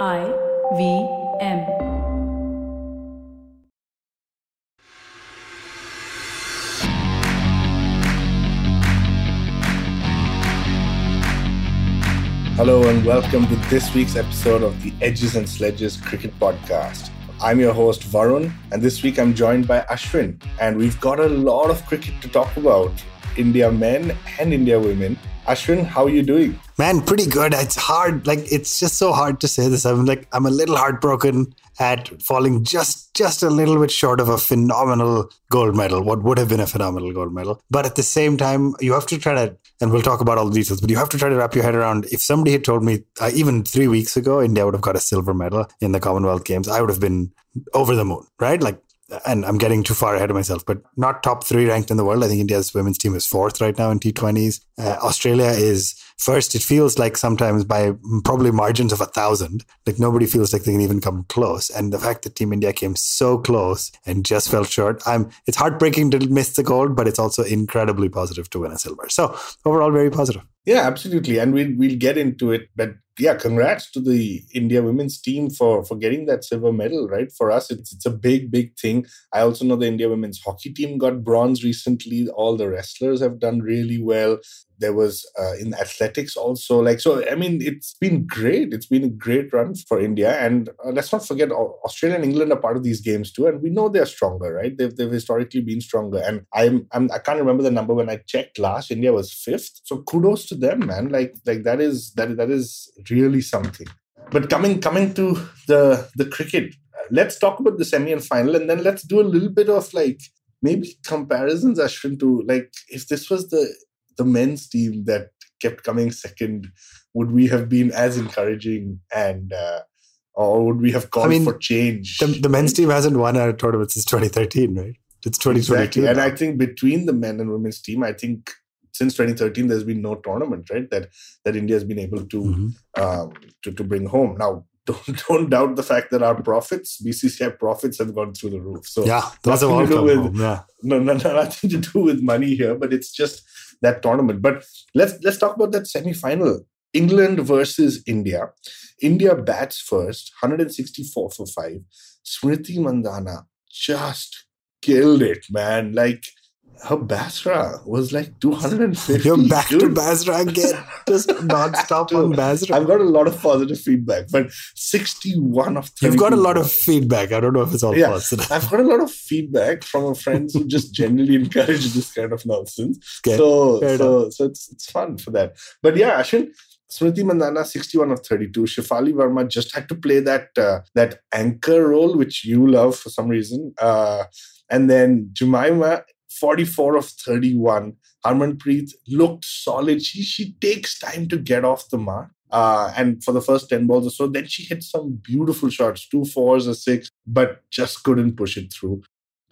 I V M. Hello and welcome to this week's episode of the Edges and Sledges Cricket Podcast. I'm your host Varun, and this week I'm joined by Ashwin, and we've got a lot of cricket to talk about India men and India women. Ashwin, how are you doing? Man, pretty good. It's hard. Like it's just so hard to say this. I'm like I'm a little heartbroken at falling just just a little bit short of a phenomenal gold medal. What would have been a phenomenal gold medal. But at the same time, you have to try to and we'll talk about all the details, but you have to try to wrap your head around if somebody had told me uh, even 3 weeks ago India would have got a silver medal in the Commonwealth Games, I would have been over the moon, right? Like and I'm getting too far ahead of myself, but not top three ranked in the world. I think India's women's team is fourth right now in T20s. Uh, Australia is first. It feels like sometimes by probably margins of a thousand, like nobody feels like they can even come close. And the fact that Team India came so close and just fell short, I'm. It's heartbreaking to miss the gold, but it's also incredibly positive to win a silver. So overall, very positive. Yeah, absolutely, and we'll we'll get into it, but yeah, congrats to the India women's team for for getting that silver medal. Right? For us, it's it's a big big thing. I also know the India women's hockey team got bronze recently. All the wrestlers have done really well. There was uh, in athletics also. Like so i mean it's been great. It's been a great run for india. And uh, let's not forget australia and england are part of these games too. And we know they're stronger right? They've, they've historically been stronger. And i'm, I'm i can't remember the number when i checked last. India was fifth. So kudos to them man like like that is that that is really something but coming coming to the the cricket let's talk about the semi and final and then let's do a little bit of like maybe comparisons ashwin to like if this was the the men's team that kept coming second, would we have been as encouraging and uh, or would we have called I mean, for change? The, the, men's team hasn't won a tournament since 2013, right? It's 2022. Exactly. And I think between the men and women's team, I think since 2013 there's been no tournament, right? That that India has been able to mm-hmm. um, to to bring home. Now don't, don't doubt the fact that our profits, BCCI profits, have gone through the roof. So yeah, those have all come with, home. Yeah. No, no, no, nothing to do with money here, but it's just that tournament. But let's let's talk about that semi-final. England versus India. India bats first, 164 for five. Smriti Mandhana just killed it, man. Like her Basra was like 250. You're back dude. to Basra again. Just non-stop on Basra. I've got a lot of positive feedback, but 61 of 30. You've got a lot of feedback. I don't know if it's all yeah, positive. I've got a lot of feedback from our friends who just generally encourage this kind of nonsense. Okay. So, so, so it's, it's fun for that. But yeah, Ashwin, Smriti Mandhana, 61 of 32. Shefali Verma just had to play that uh, that anchor role, which you love for some reason. Uh, and then Jemimah 44 of 31. Harmanpreet looked solid. She she takes time to get off the mark. Uh, and for the first 10 balls or so, then she hit some beautiful shots, two fours, or six, but just couldn't push it through.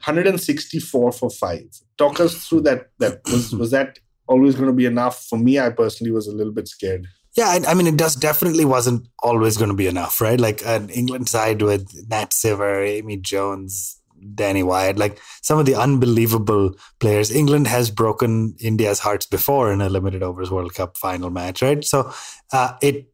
164 for five. Talk us through that. That was was that always going to be enough? For me, I personally was a little bit scared. Yeah, I, I mean, it does definitely wasn't always going to be enough, right? Like an England side with Nat Sciver, Amy Jones, Danni Wyatt, like some of the unbelievable players. England has broken India's hearts before in a limited overs World Cup final match, right? So uh, it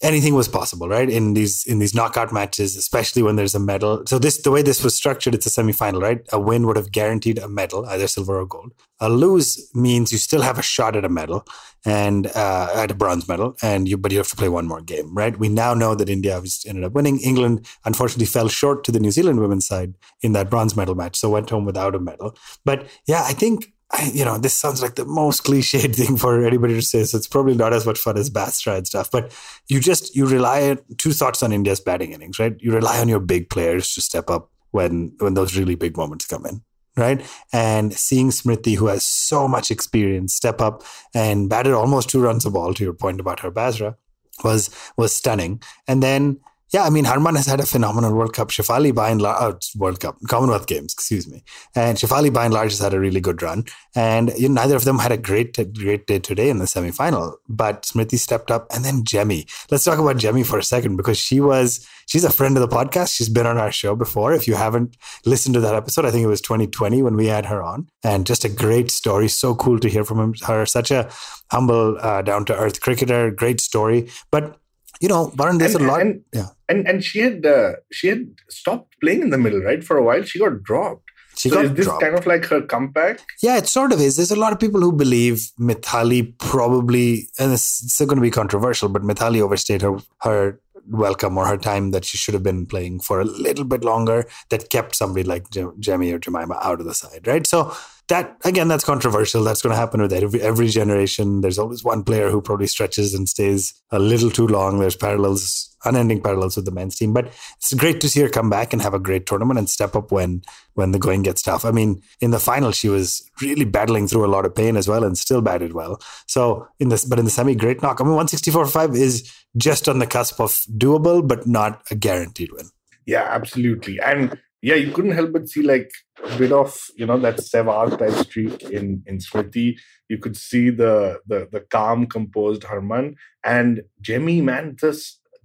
anything was possible, right? In these in these knockout matches, especially when there's a medal. So this the way this was structured, it's a semi-final, right? A win would have guaranteed a medal, either silver or gold. A lose means you still have a shot at a medal and uh, at a bronze medal, and you but you have to play one more game, right? We now know that India ended up winning. England unfortunately fell short to the New Zealand women's side in that bronze medal match, so went home without a medal. But yeah, I think I, you know, this sounds like the most cliched thing for anybody to say. So it's probably not as much fun as Basra and stuff. But you just you rely two thoughts on India's batting innings, right? You rely on your big players to step up when when those really big moments come in, right? And seeing Smriti, who has so much experience, step up and batted almost two runs a ball. To your point about her Basra, was was stunning. And then yeah, I mean, Harman has had a phenomenal World Cup. Shefali, by and large, oh, World Cup, Commonwealth Games, excuse me. And Shefali, by and large, has had a really good run. And you know, neither of them had a great, great day today in the semifinal. But Smriti stepped up. And then Jemmy. Let's talk about Jemmy for a second because she was, she's a friend of the podcast. She's been on our show before. If you haven't listened to that episode, I think it was 2020 when we had her on. And just a great story. So cool to hear from her. Such a humble, uh, down to earth cricketer. Great story. But you know, Varun, there's and, a lot. And, yeah. And and she had uh, she had stopped playing in the middle, right? For a while, she got dropped. She so got is this dropped. kind of like her comeback? Yeah, it sort of is. There's a lot of people who believe Mithali probably, and it's still going to be controversial, but Mithali overstayed her her welcome or her time that she should have been playing for a little bit longer. That kept somebody like Jem- Jemmy or Jemimah out of the side, right? So that again, that's controversial. That's going to happen with every every generation. There's always one player who probably stretches and stays a little too long. There's parallels, unending parallels with the men's team. But it's great to see her come back and have a great tournament and step up when when the going gets tough. I mean, in the final, she was really battling through a lot of pain as well and still batted well. So in this, but in the semi, great knock. I mean, 164.5 is just on the cusp of doable, but not a guaranteed win. Yeah, absolutely. And yeah, you couldn't help but see like a bit of you know that Sehwag type streak in in Smriti. You could see the the the calm, composed Harman and Jemmy. Man,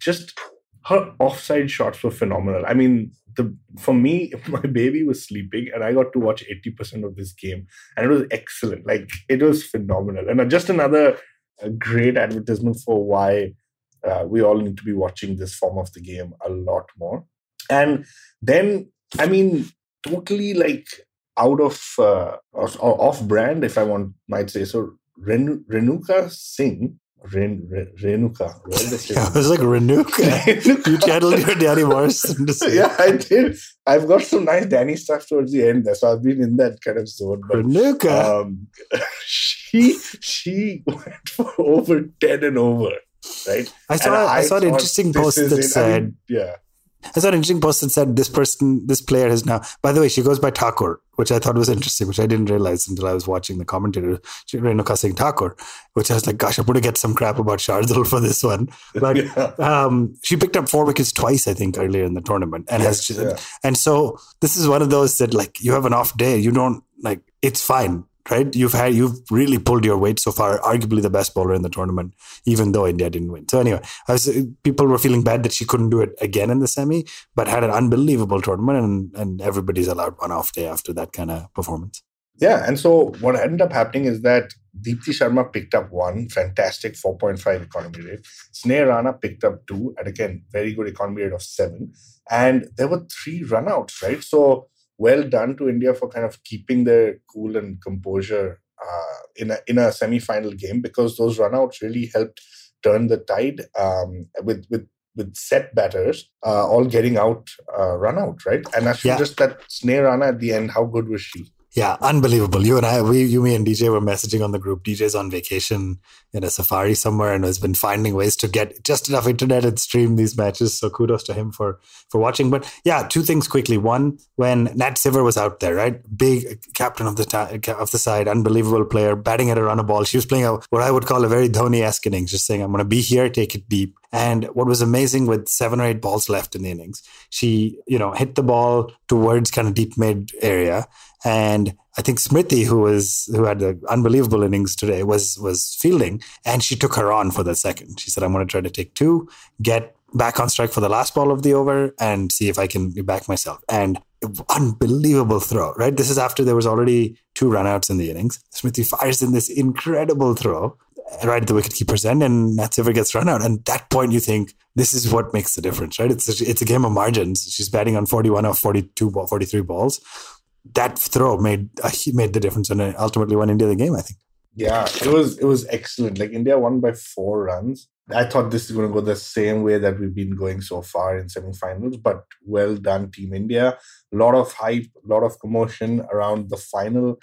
just her offside shots were phenomenal. I mean, the for me, my baby was sleeping, and I got to watch eighty percent of this game, and it was excellent. Like it was phenomenal, and just another great advertisement for why uh, we all need to be watching this form of the game a lot more. And then, I mean, totally like out of uh, off brand, if I want might say so. Ren- Renuka Singh, Ren- Ren- Renuka. Yeah, it was like Renuka. you channeled your Danny Morrison to say. Yeah, I did. I've got some nice Danny stuff towards the end there, so I've been in that kind of zone. But, Renuka. um, she she went for over ten and over, right? I saw And I, saw an interesting post that it. I said mean, yeah. I saw an interesting post that said this person, this player has now. By the way, she goes by Thakur, which I thought was interesting, which I didn't realize until I was watching the commentator, she Renuka Singh Thakur, which I was like, gosh, I'm going to get some crap about Shardul for this one. But Yeah. um, she picked up four wickets twice, I think, earlier in the tournament, and Yes, has yeah. and so this is one of those that like you have an off day, you don't like it's fine. Right, you've had you've really pulled your weight so far. Arguably the best bowler in the tournament, even though India didn't win. So anyway, was, people were feeling bad that she couldn't do it again in the semi, but had an unbelievable tournament, and and everybody's allowed one off day after that kind of performance. Yeah, and so what ended up happening is that Deepti Sharma picked up one fantastic 4.5 economy rate. Sneh Rana picked up two and again very good economy rate of seven, and there were three runouts, right? So well done to India for kind of keeping their cool and composure uh, in a in a semi-final game because those runouts really helped turn the tide um, with with with set batters uh, all getting out uh, run out right? And actually Yeah. just that Sneh Rana at the end. How good was she Yeah, unbelievable. You and I, we, you, me, and DJ were messaging on the group. DJ's on vacation in a safari somewhere and has been finding ways to get just enough internet and stream these matches. So kudos to him for for watching. But yeah, two things quickly. One, when Nat Sciver was out there, right, big captain of the ti- of the side, unbelievable player, batting at a run a ball. She was playing a what I would call a very Dhoni-esque innings, just saying, "I'm going to be here, take it deep." And what was amazing with seven or eight balls left in the innings, she you know hit the ball towards kind of deep mid area and I think Smriti, who was who had the unbelievable innings today, was was fielding, and she took her on for the second. She said, "I'm going to try to take two, get back on strike for the last ball of the over, and see if I can back myself." And unbelievable throw, right? This is after there was already two runouts in the innings. Smriti fires in this incredible throw right at the wicketkeeper's end, and Nat Sciver gets run out. And at that point, you think this is what makes the difference, right? It's a, it's a game of margins. She's batting on 41 or 42, ball, 43 balls that throw made uh, made the difference and ultimately won India the game. I think. Yeah, it was it was excellent. Like India won by four runs. I thought this is going to go the same way that we've been going so far in semifinals, but well done, Team India. A lot of hype, a lot of commotion around the final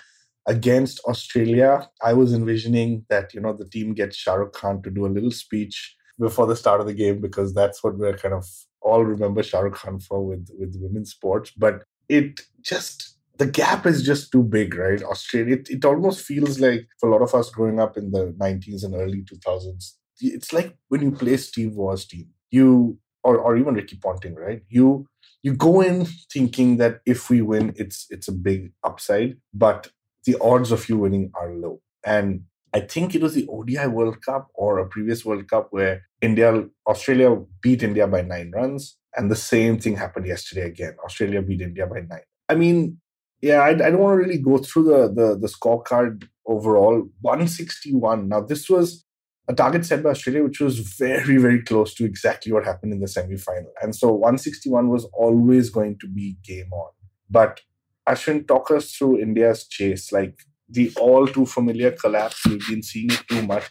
against Australia. I was envisioning that you know the team gets Shah Rukh Khan to do a little speech before the start of the game because that's what we're kind of all remember Shah Rukh Khan for with with women's sports. But it just the gap is just too big, right? Australia, it, it almost feels like for a lot of us growing up in the 90s and early 2000s, it's like when you play Steve Waugh's team, you or, or even Ricky Ponting, right? You you go in thinking that if we win, it's it's a big upside, but the odds of you winning are low. And I think it was the ODI World Cup or a previous World Cup where India, Australia beat India by nine runs, and the same thing happened yesterday again. Australia beat India by nine. I mean, yeah, I, I don't want to really go through the, the the scorecard overall. 161. Now, this was a target set by Australia, which was very, very close to exactly what happened in the semi final. And so 161 was always going to be game on. But Ashwin, talk us through India's chase, like the all too familiar collapse. We've been seeing it too much.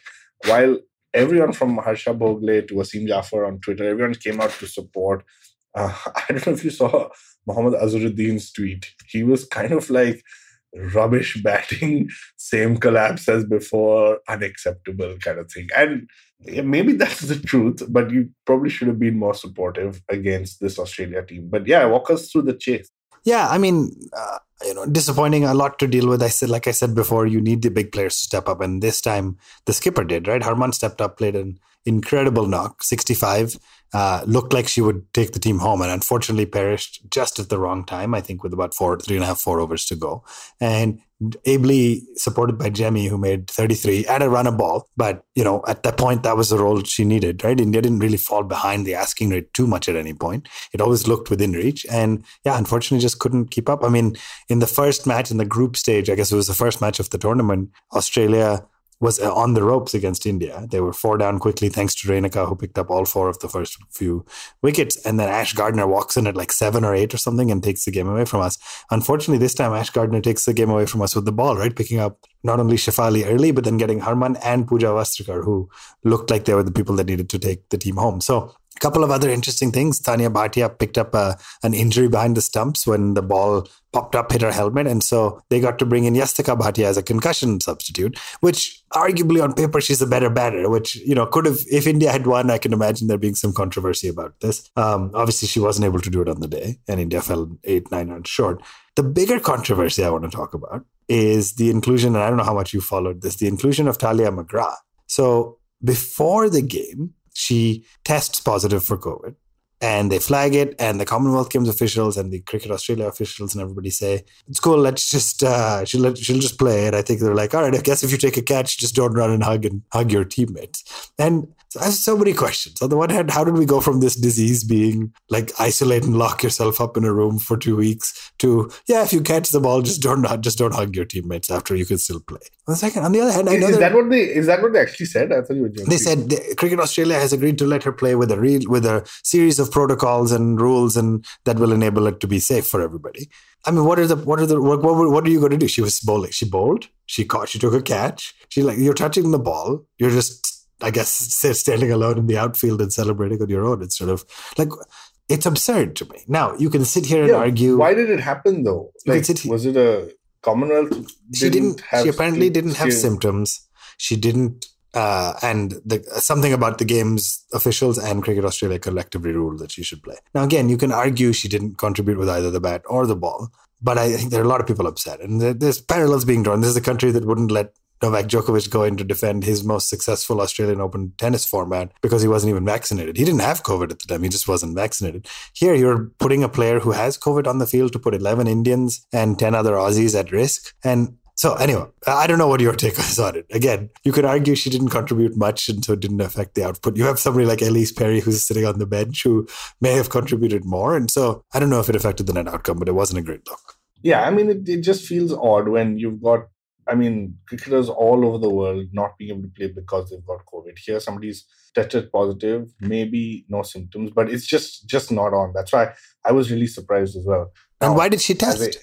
While everyone from Harsha Bhogle to Wasim Jaffer on Twitter, everyone came out to support. Uh, I don't know if you saw Muhammad Azharuddin's tweet. He was kind of like rubbish batting, same collapse as before, unacceptable kind of thing. And maybe that's the truth, but you probably should have been more supportive against this Australia team. But yeah, walk us through the chase. Yeah, I mean, uh, you know, disappointing, a lot to deal with. I said, like I said before, you need the big players to step up, and this time the skipper did. Right, Harman stepped up, played an incredible knock, sixty-five. Uh, looked like she would take the team home, and unfortunately perished just at the wrong time. I think with about four, three and a half, four overs to go, and ably supported by Jemmy, who made 33 and a run a ball. But, you know, at that point, that was the role she needed, right? India didn't really fall behind the asking rate too much at any point. It always looked within reach. And yeah, unfortunately, just couldn't keep up. I mean, in the first match in the group stage, I guess it was the first match of the tournament, Australia was uh, on the ropes against India. They were four down quickly thanks to Renuka, who picked up all four of the first few wickets. And then Ash Gardner walks in at like seven or eight or something and takes the game away from us. Unfortunately, this time Ash Gardner takes the game away from us with the ball, right? Picking up not only Shefali early, but then getting Harman and Pooja Vastrakar, who looked like they were the people that needed to take the team home. So a couple of other interesting things. Taniya Bhatia picked up a, uh, an injury behind the stumps when the ball popped up, hit her helmet. And so they got to bring in Yastika Bhatia as a concussion substitute, which arguably on paper, she's a better batter, which, you know, could have, if India had won, I can imagine there being some controversy about this. Um, obviously, she wasn't able to do it on the day, and India fell eight, nine runs short. The bigger controversy I want to talk about is the inclusion, and I don't know how much you followed this, the inclusion of Tahlia McGrath. So before the game, she tests positive for COVID and they flag it and the commonwealth games officials and the cricket australia officials and everybody say it's cool let's just uh, she'll, let, she'll just play and i think they're like all right i guess if you take a catch just don't run and hug and hug your teammates. And so I have so many questions. On the one hand, how did we go from this disease being like isolate and lock yourself up in a room for two weeks to yeah, if you catch the ball, just don't just don't hug your teammates after you can still play. On the second, on the other hand, I know is that what they is that what they actually said? I thought you were joking. They said the, Cricket Australia has agreed to let her play with a real with a series of protocols and rules and that will enable it to be safe for everybody. I mean, what are the what are the what what, what are you going to do? She was bowling. She bowled. She caught. She took a catch. She like you're touching the ball. You're just I guess standing alone in the outfield and celebrating on your own instead of like it's absurd to me. Now you can sit here and yeah, argue. Why did it happen though? Like, was it a Commonwealth? Didn't she didn't. She apparently didn't have symptoms. She didn't. Uh, and the, something about the game's officials and Cricket Australia collectively ruled that she should play. Now, again, you can argue she didn't contribute with either the bat or the ball, but I think there are a lot of people upset, and there's parallels being drawn. This is a country that wouldn't let Novak Djokovic going to defend his most successful Australian Open tennis format because he wasn't even vaccinated. He didn't have COVID at the time. He just wasn't vaccinated. Here, you're putting a player who has COVID on the field to put 11 Indians and 10 other Aussies at risk. And so, anyway, I don't know what your take is on it. Again, you could argue she didn't contribute much and so it didn't affect the output. You have somebody like Ellyse Perry who's sitting on the bench who may have contributed more. And so, I don't know if it affected the net outcome, but it wasn't a great look. Yeah, I mean, it, it just feels odd when you've got I mean, cricketers all over the world not being able to play because they've got COVID. Here, somebody's tested positive, maybe no symptoms, but it's just just not on. That's why I was really surprised as well. Now, and why did she test?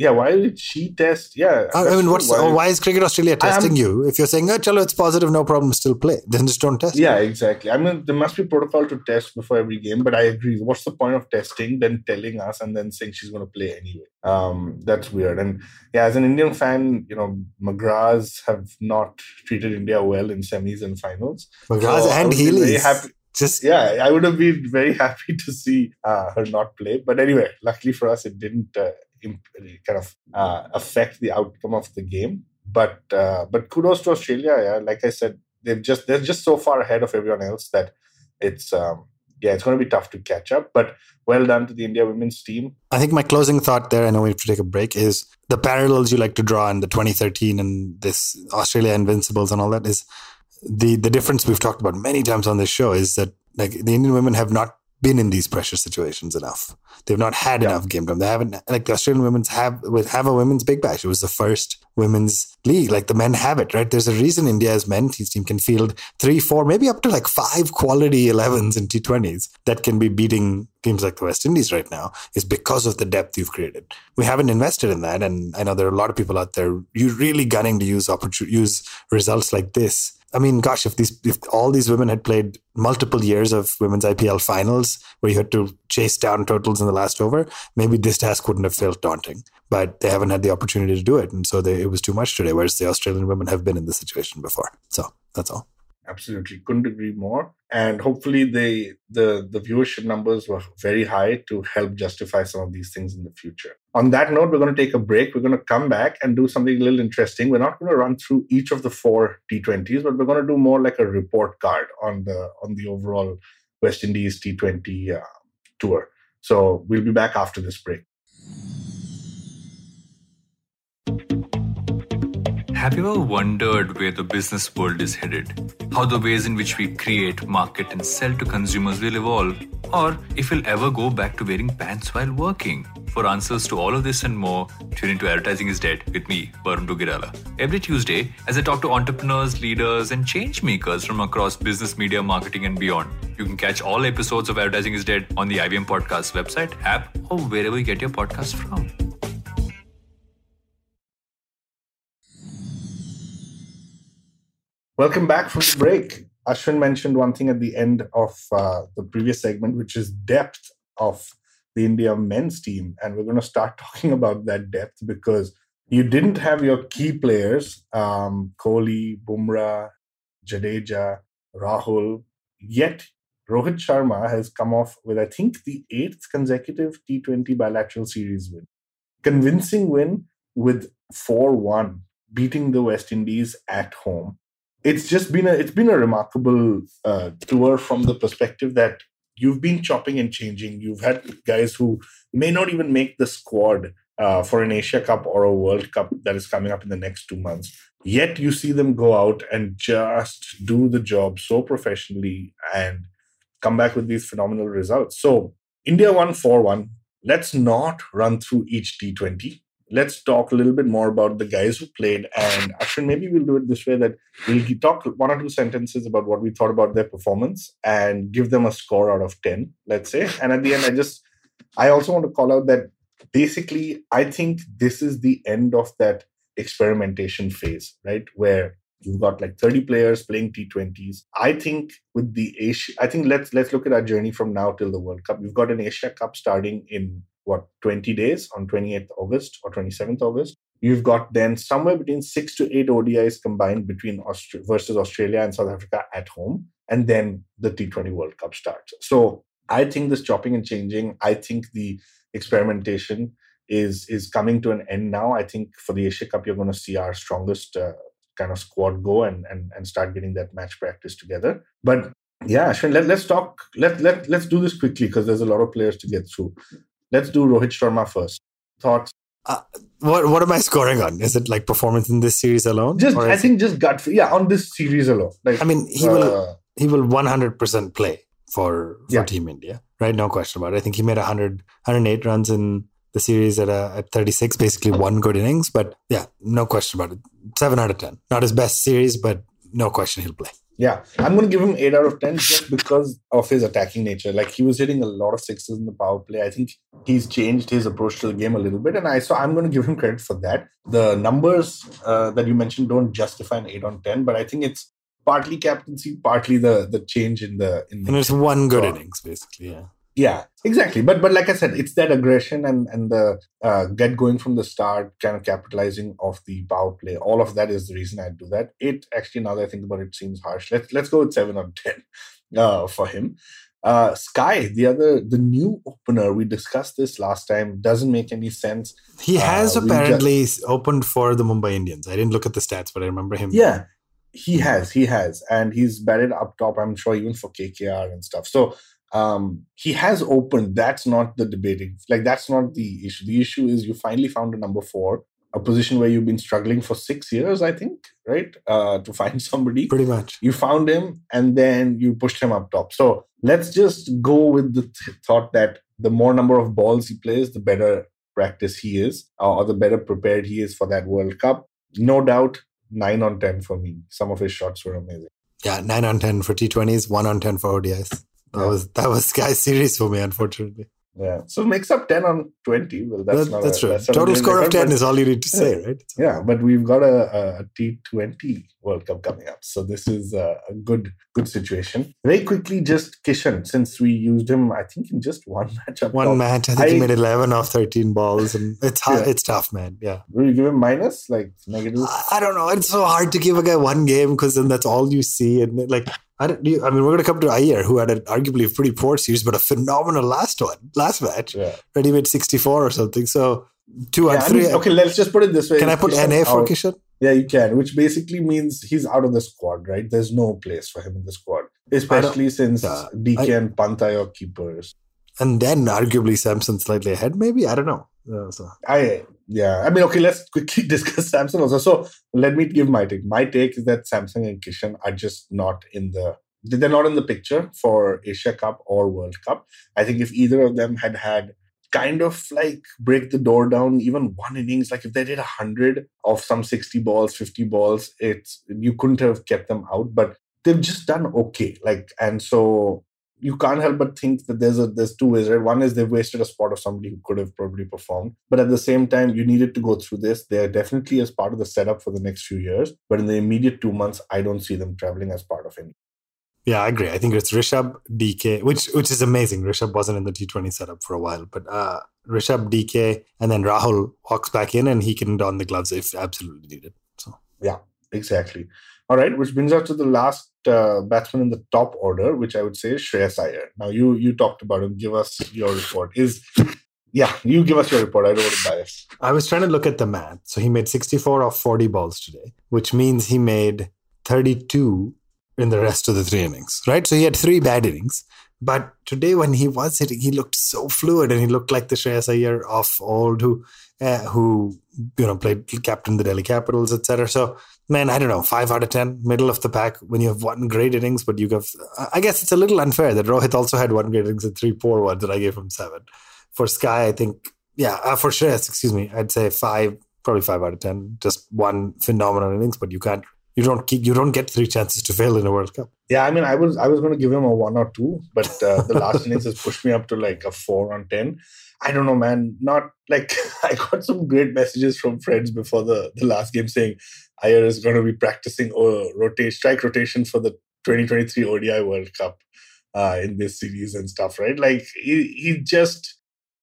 Yeah, why did she test? Yeah. I mean, what's why, why, is Cricket Australia testing you? If you're saying, oh, chalo, it's positive, no problem, still play, then just don't test. Yeah, exactly. I mean, there must be protocol to test before every game, but I agree. What's the point of testing, then telling us, and then saying she's going to play anyway? Um, that's weird. And yeah, as an Indian fan, you know, McGraths have not treated India well in semis and finals. McGraths so and Healy's. Just yeah, I would have been very happy to see uh, her not play. But anyway, luckily for us, it didn't. Uh, kind of uh, affect the outcome of the game. But uh, but kudos to Australia. Yeah, like I said, they've just they're just so far ahead of everyone else that it's um, yeah, it's going to be tough to catch up. But well done to the India women's team. I think my closing thought there, I know we have to take a break, is the parallels you like to draw in the 2013 and this Australia Invincibles and all that is the the difference we've talked about many times on this show is that like the Indian women have not been in these pressure situations enough. They've not had yeah. enough game time. They haven't like the Australian women's have with have a women's big bash. It was the first women's league. Like the men have it, right? There's a reason India's men's team can field three, four, maybe up to like five quality 11s and T20s that can be beating teams like the West Indies right now is because of the depth you've created. We haven't invested in that. And I know there are a lot of people out there you're really gunning to use opportunity, use results like this I mean, gosh, if these if all these women had played multiple years of women's IPL finals where you had to chase down totals in the last over, maybe this task wouldn't have felt daunting. But they haven't had the opportunity to do it, and so they, it was too much today. Whereas the Australian women have been in this situation before. So that's all. Absolutely, couldn't agree more. And hopefully, they the the viewership numbers were very high to help justify some of these things in the future. On that note, we're going to take a break. We're going to come back and do something a little interesting. We're not going to run through each of the four T20s, but we're going to do more like a report card on the on the overall West Indies T20 uh, tour. So we'll be back after this break. Have you ever wondered where the business world is headed? How the ways in which we create, market, and sell to consumers will evolve? Or if we'll ever go back to wearing pants while working? For answers to all of this and more, tune into Advertising is Dead with me, Varun Duggirala. Every Tuesday, as I talk to entrepreneurs, leaders, and change makers from across business, media, marketing, and beyond. You can catch all episodes of Advertising is Dead on the IVM Podcast website, app, or wherever you get your podcast from. Welcome back from the break. Ashwin mentioned one thing at the end of uh, the previous segment, which is depth of the India men's team. And we're going to start talking about that depth because you didn't have your key players, um, Kohli, Bumrah, Jadeja, Rahul, yet Rohit Sharma has come off with, I think, the eighth consecutive T20 bilateral series win. Convincing win with 4 1, beating the West Indies at home it's just been a it's been a remarkable uh, tour from the perspective that you've been chopping and changing. You've had guys who may not even make the squad uh, for an Asia Cup or a World Cup that is coming up in the next two months. Yet you see them go out and just do the job so professionally and come back with these phenomenal results. So India won 4 1. Let's not run through each T20 let's talk a little bit more about the guys who played. And Ashwin, maybe we'll do it this way that we'll talk one or two sentences about what we thought about their performance and give them a score out of 10, let's say. And at the end, I just, I also want to call out that basically, I think this is the end of that experimentation phase, right? Where you've got like 30 players playing T20s. I think with the Asia, I think let's let's look at our journey from now till the World Cup. You've got an Asia Cup starting in what 20 days on 28th August or 27th August. You've got then somewhere between six to eight ODIs combined between Aust- versus Australia and South Africa at home, and then the T20 World Cup starts. So I think this chopping and changing. I think the experimentation is is coming to an end now. I think for the Asia Cup, you're going to see our strongest uh, kind of squad go and, and and start getting that match practice together. But yeah, Ashwin, let, let's talk. Let let let's do this quickly because there's a lot of players to get through. Let's do Rohit Sharma first. Thoughts? Uh, what what am I scoring on? Is it like performance in this series alone? Just I think just gut. Yeah, on this series alone. Like I mean, he uh, will he will one hundred percent play for for yeah. Team India, right? No question about it. I think he made 100, 108 runs in the series at a, at 36, basically one good innings. But yeah, no question about it. Seven out of ten. Not his best series, but no question he'll play. Yeah, I'm going to give him 8 out of 10 just because of his attacking nature. Like he was hitting a lot of sixes in the power play. I think he's changed his approach to the game a little bit. And I so I'm going to give him credit for that. The numbers uh, that you mentioned don't justify an 8 on 10, but I think it's partly captaincy, partly the the change in the. In the and it's one good innings, basically. Yeah yeah exactly but but like i said it's that aggression and and the uh, get going from the start kind of capitalizing off the power play all of that is the reason i do that it actually now that i think about it seems harsh let's let's go with 7 on 10 uh, for him uh, Sky, the other, the new opener, we discussed this last time, doesn't make any sense. He has uh, apparently just, opened for the Mumbai Indians. I didn't look at the stats, but I remember him. Yeah, he has, he has, and he's batted up top. I'm sure even for KKR and stuff. So um, he has opened. That's not the debating. Like that's not the issue. The issue is you finally found a number four, a position where you've been struggling for six years, I think, right? Uh, to find somebody. Pretty much. You found him, and then you pushed him up top. So let's just go with the th- thought that the more number of balls he plays, the better practice he is, uh, or the better prepared he is for that World Cup. no doubt, nine on ten for me. Some of his shots were amazing. Yeah, nine on ten for T20s, one on ten for ODIs. That was that was Sky series for me, unfortunately. Yeah, so makes up ten on twenty. Well, that's That- not that's a, true. that's Total score of ten but- is all you need to say, right? Yeah, but we've got a, a T20 World Cup coming up, so this is a, a good good situation. Very quickly, just Kishan, since we used him, I think in just one match up One top. match, I think he made eleven off thirteen balls, and it's hard, Yeah. it's tough, man. Yeah, Will you give him minus, like negative? I, I don't know. It's so hard to give a guy one game because then that's all you see, and like I don't. You, I mean, we're gonna come to Iyer, who had an arguably pretty poor series, but a phenomenal last one, last match. Yeah. He made sixty four or something. So two Yeah, and I three. mean, okay, let's just put it this way. Can I put Kishan NA for out- Kishan? Yeah, you can, which basically means he's out of the squad, right? There's no place for him in the squad, especially since yeah, DK I- and Pant are keepers. And then arguably Samson slightly ahead, maybe. I don't know. Uh, so I yeah, I mean, okay, let's quickly discuss Samson also. So let me give my take. My take is that Samson and Kishan are just not in the they're not in the picture for Asia Cup or World Cup. I think if either of them had had kind of like break the door down even one innings like if they did 100 of some 60 balls 50 balls it's you couldn't have kept them out but they've just done okay like and so you can't help but think that there's a there's two ways right one is they've wasted a spot of somebody who could have probably performed but at the same time you needed to go through this they're definitely as part of the setup for the next few years but in the immediate two months i don't see them traveling as part of any yeah, I agree. I think it's Rishabh DK, which which is amazing. Rishabh wasn't in the T20 setup for a while, but uh Rishabh DK and then Rahul walks back in and he can don the gloves if absolutely needed. So yeah, Exactly. All right, which brings us to the last uh, batsman in the top order, which I would say is Shreyas Iyer. Now, you you talked about him. Give us your report. Is yeah, you give us your report. I don't want to bias. I was trying to look at the math. So he made 64 off 40 balls today, which means he made 32 in the rest of the three innings, right? So he had three bad innings. But today, when he was hitting, he looked so fluid, and he looked like the Shreyas Iyer of old, who, uh, who you know, played captain the Delhi Capitals, etc. So, man, I don't know, five out of ten, middle of the pack. When you have one great innings, but you have, I guess it's a little unfair that Rohit also had one great innings and three poor ones, and I gave him seven. For Sky, I think, yeah, uh, for Shreyas, excuse me, I'd say five, probably five out of ten. Just one phenomenal innings, but you can't, you don't keep, you don't get three chances to fail in a World Cup. Yeah, I mean, I was I was going to give him a one or two, but uh, the last innings has pushed me up to like a four on ten. I don't know, man. Not like I got some great messages from friends before the the last game saying Iyer is going to be practicing or rotate strike rotation for the 2023 ODI World Cup uh, in this series and stuff, right? Like he he just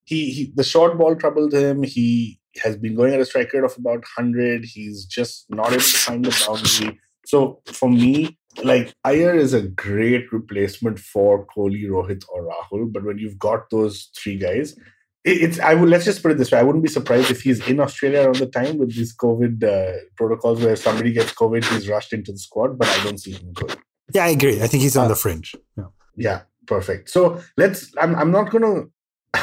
he, he the short ball troubled him. He has been going at a strike rate of about 100. He's just not able to find the boundary. So for me, like Iyer is a great replacement for Kohli, Rohit, or Rahul. But when you've got those three guys, it's I would let's just put it this way: I wouldn't be surprised if he's in Australia around the time with these COVID uh, protocols where somebody gets COVID, he's rushed into the squad. But I don't see him going. Yeah, I agree. I think he's on Uh, the fringe. Yeah. Yeah, perfect. So let's. I'm. I'm not gonna.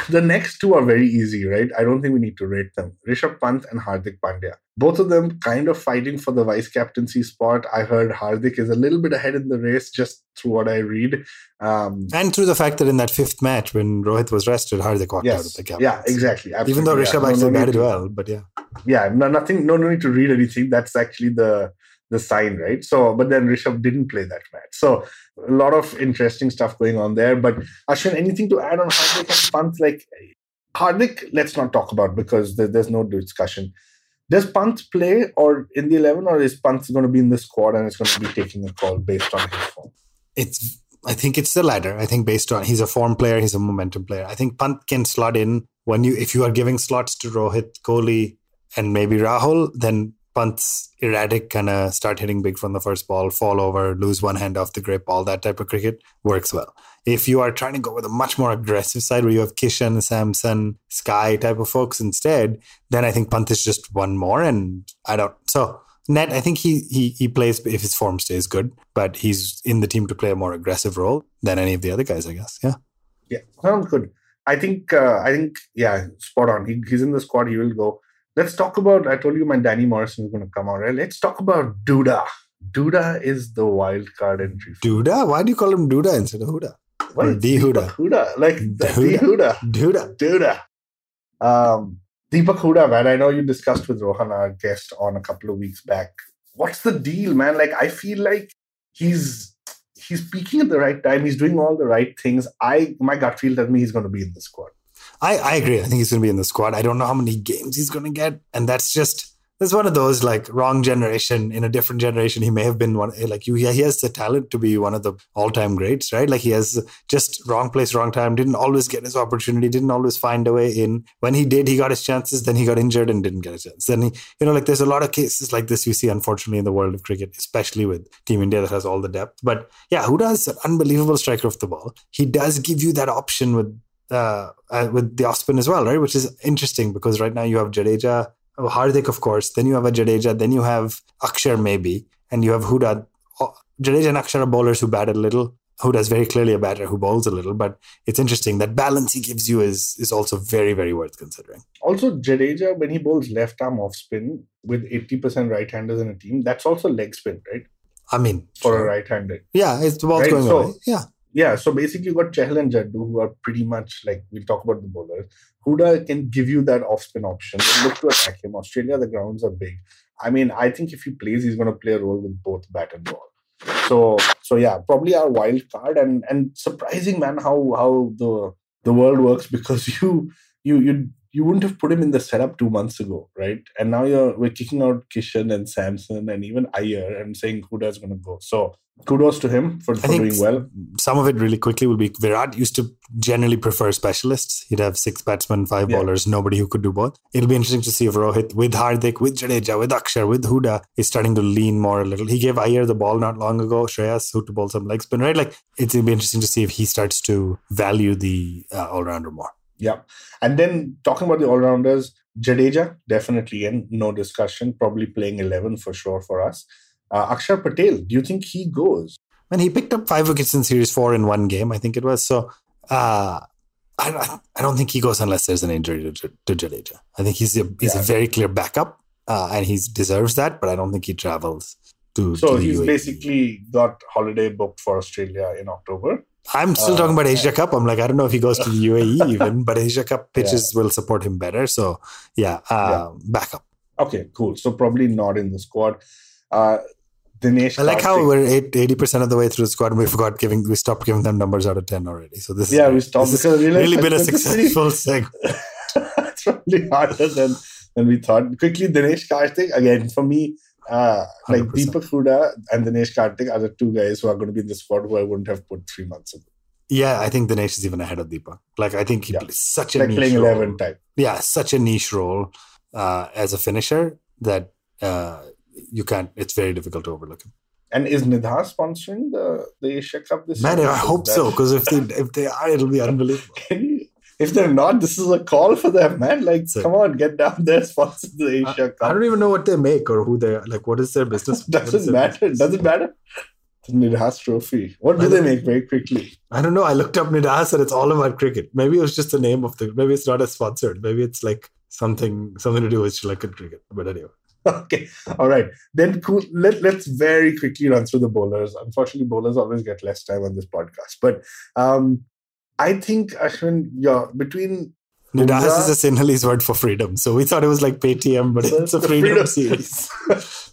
The next two are very easy, right? I don't think we need to rate them. Rishabh Pant and Hardik Pandya. Both of them kind of fighting for the vice captaincy spot. I heard Hardik is a little bit ahead in the race just through what I read. Um, And through the fact that in that fifth match when Rohit was rested, Hardik walked out of the captain. yeah, exactly. Even though absolutely, Rishabh yeah. Actually no need batted to- well, but yeah. yeah, no, nothing, no, no need to read anything. That's actually the the sign, right? So, but then Rishabh didn't play that match. So, a lot of interesting stuff going on there. But Ashwin, anything to add on Hardik and Pant? Like Hardik, let's not talk about because there, there's no discussion. Does Pant play or in the eleven, or is Pant going to be in the squad and it's going to be taking a call based on his form? It's I think it's the latter. I think based on he's a form player, he's a momentum player. I think Pant can slot in when you if you are giving slots to Rohit, Kohli, and maybe Rahul, then Pant's erratic kind of start hitting big from the first ball, fall over, lose one hand off the grip, all that type of cricket works well. If you are trying to go with a much more aggressive side where you have Kishan, Samson, Sky type of folks instead, then I think Pant is just one more. And I don't so net, I think he he he plays if his form stays good, but he's in the team to play a more aggressive role than any of the other guys, I guess. Yeah. Yeah, sounds good. I think uh, I think yeah, spot on. He, he's in the squad. He will go. Let's talk about. I told you my Danny Morrison is going to come out. Right? Let's talk about Duda. Duda is the wild card entry. Duda? Why do you call him Duda instead of Huda? Is D Huda? Huda, like the Huda? D Huda, Duda. Duda. Um, Deepak Huda, man, I know you discussed with Rohan, our guest, on a couple of weeks back. What's the deal, man? Like, I feel like he's he's peaking at the right time. He's doing all the right things. I my gut feel tells me he's going to be in the squad. I, I agree. I think he's going to be in the squad. I don't know how many games he's going to get, and that's just it's one of those like wrong generation in a different generation he may have been one eh, like you he has the talent to be one of the all-time greats right? Like he has just wrong place wrong time didn't always get his opportunity didn't always find a way in. When he did he got his chances then he got injured and didn't get a chance then he you know like there's a lot of cases like this you see unfortunately in the world of cricket especially with team india that has all the depth. But yeah Huda is an unbelievable striker of the ball? He does give you that option with uh, uh, with the off spin as well, right? Which is interesting because right now you have Jadeja, oh, Hardik, of course. Then you have a Jadeja. Then you have Akshar, maybe, and you have Huda. Oh, Jadeja and Akshar are bowlers who bat a little. Huda is very clearly a batter who bowls a little, but it's interesting that balance he gives you is is also very very worth considering. Also, Jadeja when he bowls left arm off spin with eighty percent right handers in a team, that's also leg spin, right? I mean, for a right hander. Yeah, it's the ball's right? going so, away. Yeah. Yeah, so basically you got Chahal and Jaddu who are pretty much like we'll talk about the bowlers. Huda can give you that off spin option. look to attack him. Australia, the grounds are big. I mean, I think if he plays, he's going to play a role with both bat and ball. So, so yeah, probably our wild card and and surprising man how how the the world works because you you you you wouldn't have put him in the setup two months ago, right? And now you're we're kicking out Kishan and Samson and even Iyer and saying Huda's going to go. So kudos to him for, for doing well. Some of it really quickly will be Virat used to generally prefer specialists. He'd have six batsmen, five yeah. bowlers, nobody who could do both. It'll be interesting to see if Rohit with Hardik, with Jadeja, with Akshar, with Huda is starting to lean more a little. He gave Iyer the ball not long ago, Shreyas, who to bowl some leg spin, right? Like it's it'll be interesting to see if he starts to value the uh, all rounder more. Yeah. And then talking about the all rounders, Jadeja, definitely and no discussion, probably playing 11 for sure for us. Uh, Akshar Patel, do you think he goes? When he picked up five wickets in series four in one game, I think it was. So uh, I, I don't think he goes unless there's an injury to, to Jadeja. I think he's a, he's yeah. a very clear backup uh, and he deserves that, but I don't think he travels to. So to he's UAE. basically got holiday booked for Australia in October. I'm still uh, talking about Asia Cup. I'm like, I don't know if he goes to the UAE even, but Asia Cup pitches yeah. will support him better. So, yeah, uh, yeah, backup. Okay, cool. So probably not in the squad. Uh, Dinesh. I like Karthik. how we're eighty percent of the way through the squad, and we forgot giving. We stopped giving them numbers out of ten already. So this, yeah, we stopped. This has really been a successful segment. it's probably harder than than we thought. Quickly, Dinesh Karthik again for me. Uh, like 100%. Deepak Huda and Dinesh Karthik are the two guys who are going to be in the squad who I wouldn't have put three months ago. Yeah, I think Dinesh is even ahead of Deepak. Like I think he yeah. plays such a like niche playing role. eleven type. Yeah, such a niche role uh, as a finisher that uh, you can't. It's very difficult to overlook him. And is Nidha sponsoring the the Asia Cup this Man, year? I hope so because if they if they are, it'll be unbelievable. you, if they're not, this is a call for them, man. Like, so, come on, get down there, sponsor the Asia I, Cup. I don't even know what they make or who they are. Like, what is their business? Doesn't matter. Business? Doesn't matter. The Nidahas trophy. What do they make very quickly? I don't know. I looked up Nidahas and it's all about cricket. Maybe it was just the name of the. Maybe it's not a sponsored. Maybe it's like something something to do with Sri Lankan cricket. But anyway. okay. All right. Then cool. Let, let's very quickly run through the bowlers. Unfortunately, bowlers always get less time on this podcast. But um, I think, Ashwin, yeah, between. Nidahas is a Sinhalese word for freedom. So we thought it was like Paytm, but so it's a freedom, freedom series.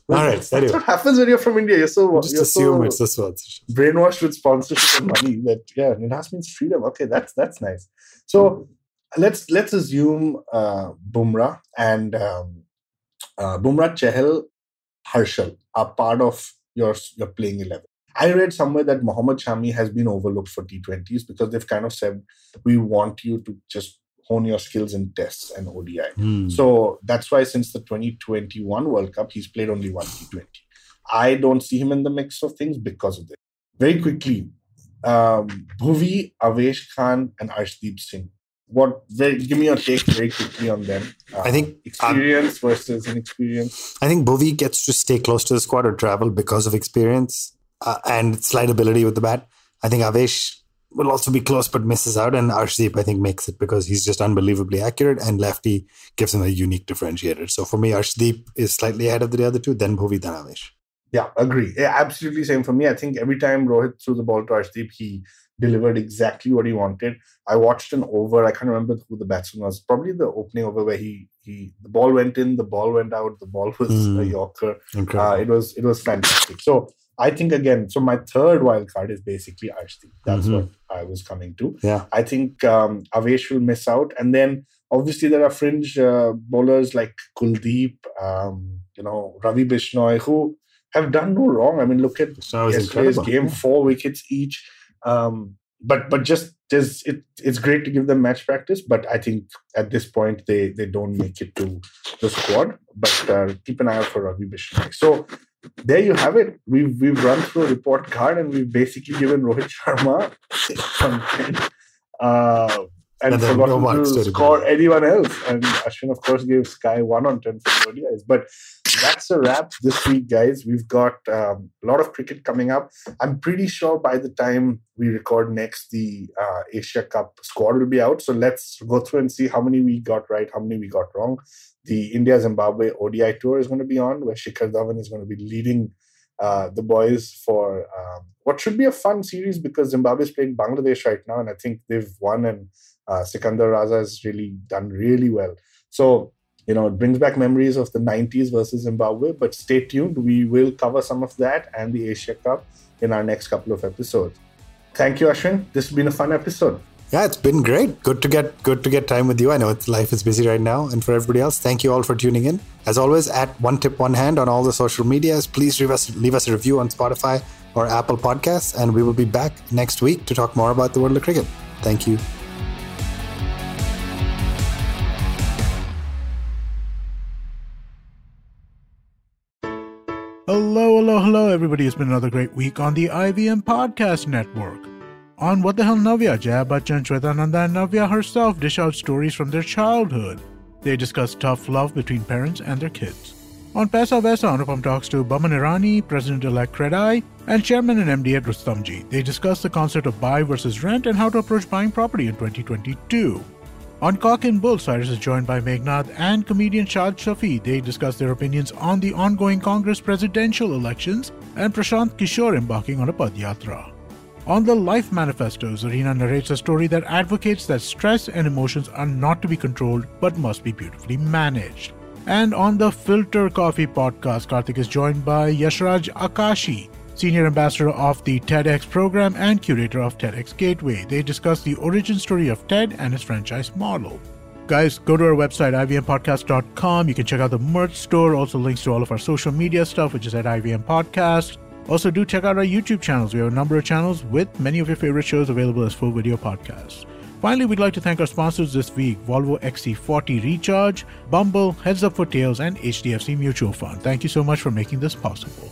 All right. That's anyway. what happens when you're from India. You're so. Just you're assume so it's a sponsorship. Brainwashed with sponsorship and money that, yeah, Nidahas means freedom. Okay, that's that's nice. So let's let's assume uh, Bumrah and um, uh, Bumrah, Chahal, Harshal are part of your, your playing 11. I read somewhere that Mohammad Shami has been overlooked for T20s because they've kind of said, we want you to just hone your skills in tests and ODI. Mm. So that's why since the 2021 World Cup, he's played only one T20. I don't see him in the mix of things because of this. Very quickly, um, Bhuvi, Avesh Khan, and Arshdeep Singh what very, give me your take very quickly on them. Uh, I think experience um, versus inexperience. I think Bhuvi gets to stay close to the squad or travel because of experience uh, and slight ability with the bat. I think Avesh will also be close but misses out, and Arshdeep I think makes it because he's just unbelievably accurate, and lefty gives him a unique differentiator. So for me, Arshdeep is slightly ahead of the other two, then Bhuvi, then Avesh. Yeah, agree. Yeah, absolutely same for me. I think every time Rohit threw the ball to Arshdeep, he delivered exactly what he wanted. I watched an over. I can't remember who the batsman was. Probably the opening over where he he the ball went in, the ball went out, the ball was Mm. a Yorker. Okay. Uh, it was it was fantastic. So I think again, so my third wild card is basically Arshdeep. That's Mhm. what I was coming to. yeah. I think um, Avesh will miss out, and then obviously there are fringe uh, bowlers like Kuldeep, um, you know, Ravi Bishnoi, who have done no wrong. I mean, look at So yesterday's incredible. game, four wickets each. Um, but but just there's it. It's great to give them match practice, but I think at this point they they don't make it to the squad. But uh, keep an eye out for Ravi Bishnoi. So there you have it. We've we've run through a report card and we've basically given Rohit Sharma content. Uh, and, And no forgotten to to score anyone else. And Ashwin, of course, gave Sky one on ten for the ODIs. But that's a wrap this week, guys. We've got um, a lot of cricket coming up. I'm pretty sure by the time we record next, the uh, Asia Cup squad will be out. So let's go through and see how many we got right, how many we got wrong. The India Zimbabwe ODI tour is going to be on, where Shikhar Dhawan is going to be leading uh, the boys for um, what should be a fun series because Zimbabwe is playing Bangladesh right now, and I think they've won, and uh, Sikandar Raza has really done really well. So you know, it brings back memories of the 90s versus Zimbabwe, but stay tuned. We will cover some of that and the Asia Cup in our next couple of episodes. Thank you, Ashwin. This has been a fun episode. Yeah, it's been great. Good to get good to get time with you. I know life is busy right now, and for everybody else, thank you all for tuning in. As always, at one tip one hand on all the social medias. Please leave us leave us a review on Spotify or Apple Podcasts, and we will be back next week to talk more about the world of cricket. Thank you. Hello, everybody. It's been another great week on the IVM Podcast Network. On What the Hell Navya, Jaya Bachchan, Shweta Nanda, and Navya herself dish out stories from their childhood. They discuss tough love between parents and their kids. On Paisa Vaisa, Anupam talks to Boman Irani, President-elect CREDAI, and Chairman and MD at Rustomjee. They discuss the concept of buy versus rent and how to approach buying property in 2022. On Cock and Bull, Cyrus is joined by Meghnad and comedian Shad Shafi. They discuss their opinions on the ongoing Congress presidential elections and Prashant Kishor embarking on a Padyatra. On the Life Manifesto, Zarina narrates a story that advocates that stress and emotions are not to be controlled but must be beautifully managed. And on the Filter Coffee podcast, Karthik is joined by Yashraj Akashi, Senior Ambassador of the TEDx program and curator of TEDx Gateway. They discuss the origin story of TED and its franchise model. Guys, go to our website, ivmpodcast.com. You can check out the merch store, also links to all of our social media stuff, which is at IVM Podcast. Also, do check out our YouTube channels. We have a number of channels with many of your favorite shows available as full video podcasts. Finally, we'd like to thank our sponsors this week Volvo XC40 Recharge, Bumble, Heads Up for Tails, and HDFC Mutual Fund. Thank you so much for making this possible.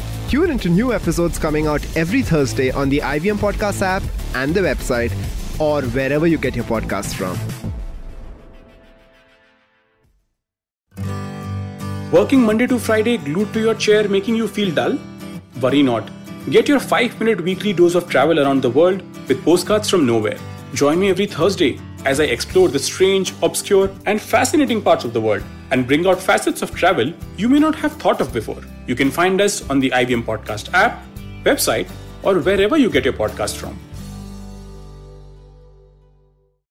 Tune into new episodes coming out every Thursday on the IVM Podcast app and the website, or wherever you get your podcasts from. Working Monday to Friday glued to your chair making you feel dull? Worry not. Get your 5 minute weekly dose of travel around the world with postcards from nowhere. Join me every Thursday as I explore the strange, obscure, and fascinating parts of the world and bring out facets of travel you may not have thought of before. You can find us on the IVM Podcast app, website, or wherever you get your podcast from.